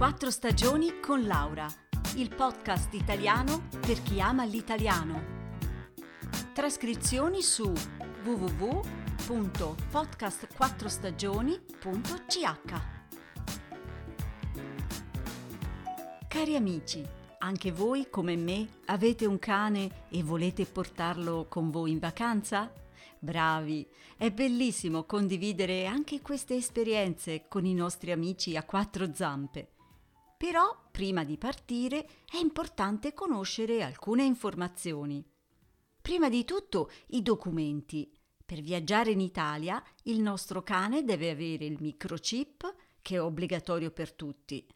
Quattro stagioni con Laura, il podcast italiano per chi ama l'italiano. Trascrizioni su www.podcastquattrostagioni.ch Cari amici, anche voi come me avete un cane e volete portarlo con voi in vacanza? Bravi! È bellissimo condividere anche queste esperienze con i nostri amici a quattro zampe. Però, prima di partire, è importante conoscere alcune informazioni. Prima di tutto, i documenti. Per viaggiare in Italia, il nostro cane deve avere il microchip, che è obbligatorio per tutti.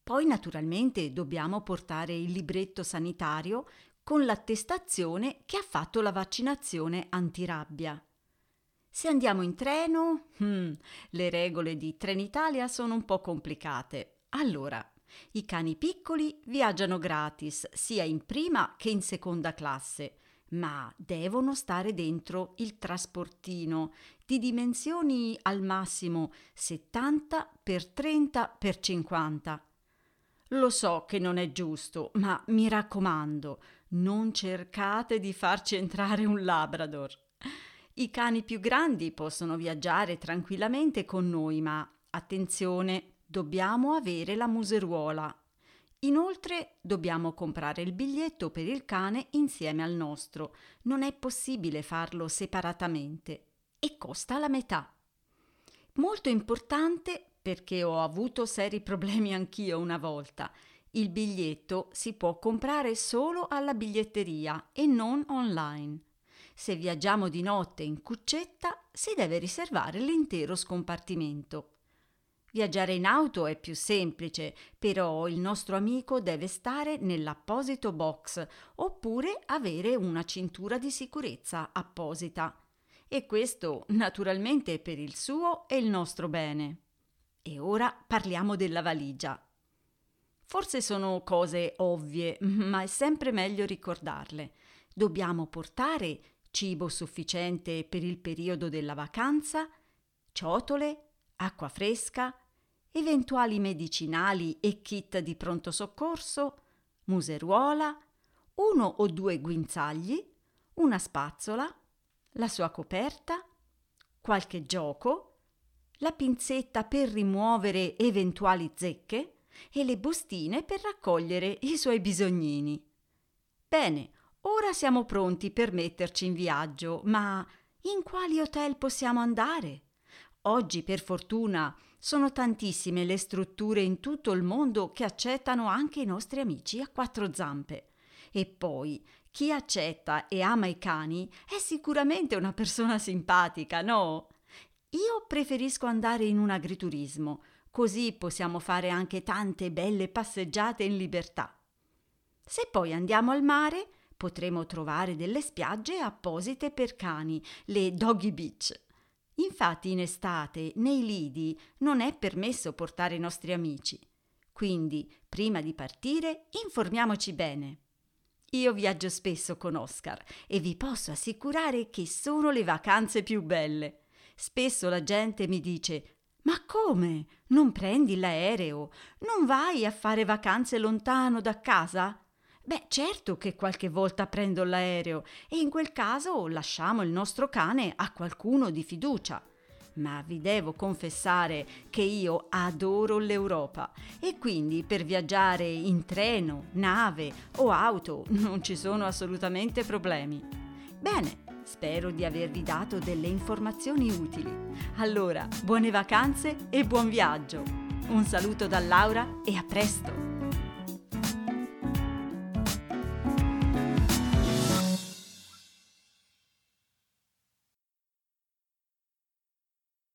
Poi, naturalmente, dobbiamo portare il libretto sanitario con l'attestazione che ha fatto la vaccinazione antirabbia. Se andiamo in treno, hmm, le regole di Trenitalia sono un po' complicate. Allora, i cani piccoli viaggiano gratis sia in prima che in seconda classe, ma devono stare dentro il trasportino di dimensioni al massimo 70 x 30 x 50. Lo so che non è giusto, ma mi raccomando, non cercate di farci entrare un Labrador. I cani più grandi possono viaggiare tranquillamente con noi, ma attenzione, dobbiamo avere la museruola. Inoltre dobbiamo comprare il biglietto per il cane insieme al nostro. Non è possibile farlo separatamente e costa la metà. Molto importante perché ho avuto seri problemi anch'io una volta. Il biglietto si può comprare solo alla biglietteria e non online. Se viaggiamo di notte in cuccetta si deve riservare l'intero scompartimento. Viaggiare in auto è più semplice, però il nostro amico deve stare nell'apposito box oppure avere una cintura di sicurezza apposita. E questo naturalmente per il suo e il nostro bene. E ora parliamo della valigia. Forse sono cose ovvie, ma è sempre meglio ricordarle. Dobbiamo portare cibo sufficiente per il periodo della vacanza, ciotole, acqua fresca, eventuali medicinali e kit di pronto soccorso, museruola, uno o due guinzagli, una spazzola, la sua coperta, qualche gioco, la pinzetta per rimuovere eventuali zecche e le bustine per raccogliere i suoi bisognini. Bene, ora siamo pronti per metterci in viaggio, ma in quali hotel possiamo andare? Oggi, per fortuna, sono tantissime le strutture in tutto il mondo che accettano anche i nostri amici a quattro zampe. E poi, chi accetta e ama i cani è sicuramente una persona simpatica, no? Io preferisco andare in un agriturismo, così possiamo fare anche tante belle passeggiate in libertà. Se poi andiamo al mare, potremo trovare delle spiagge apposite per cani, le doggy beach. Infatti in estate nei lidi non è permesso portare i nostri amici. Quindi, prima di partire, informiamoci bene. Io viaggio spesso con Oscar e vi posso assicurare che sono le vacanze più belle. Spesso la gente mi dice ma come? Non prendi l'aereo? Non vai a fare vacanze lontano da casa? Beh, certo che qualche volta prendo l'aereo e in quel caso lasciamo il nostro cane a qualcuno di fiducia. Ma vi devo confessare che io adoro l'Europa e quindi per viaggiare in treno, nave o auto non ci sono assolutamente problemi. Bene, spero di avervi dato delle informazioni utili. Allora, buone vacanze e buon viaggio! Un saluto da Laura e a presto!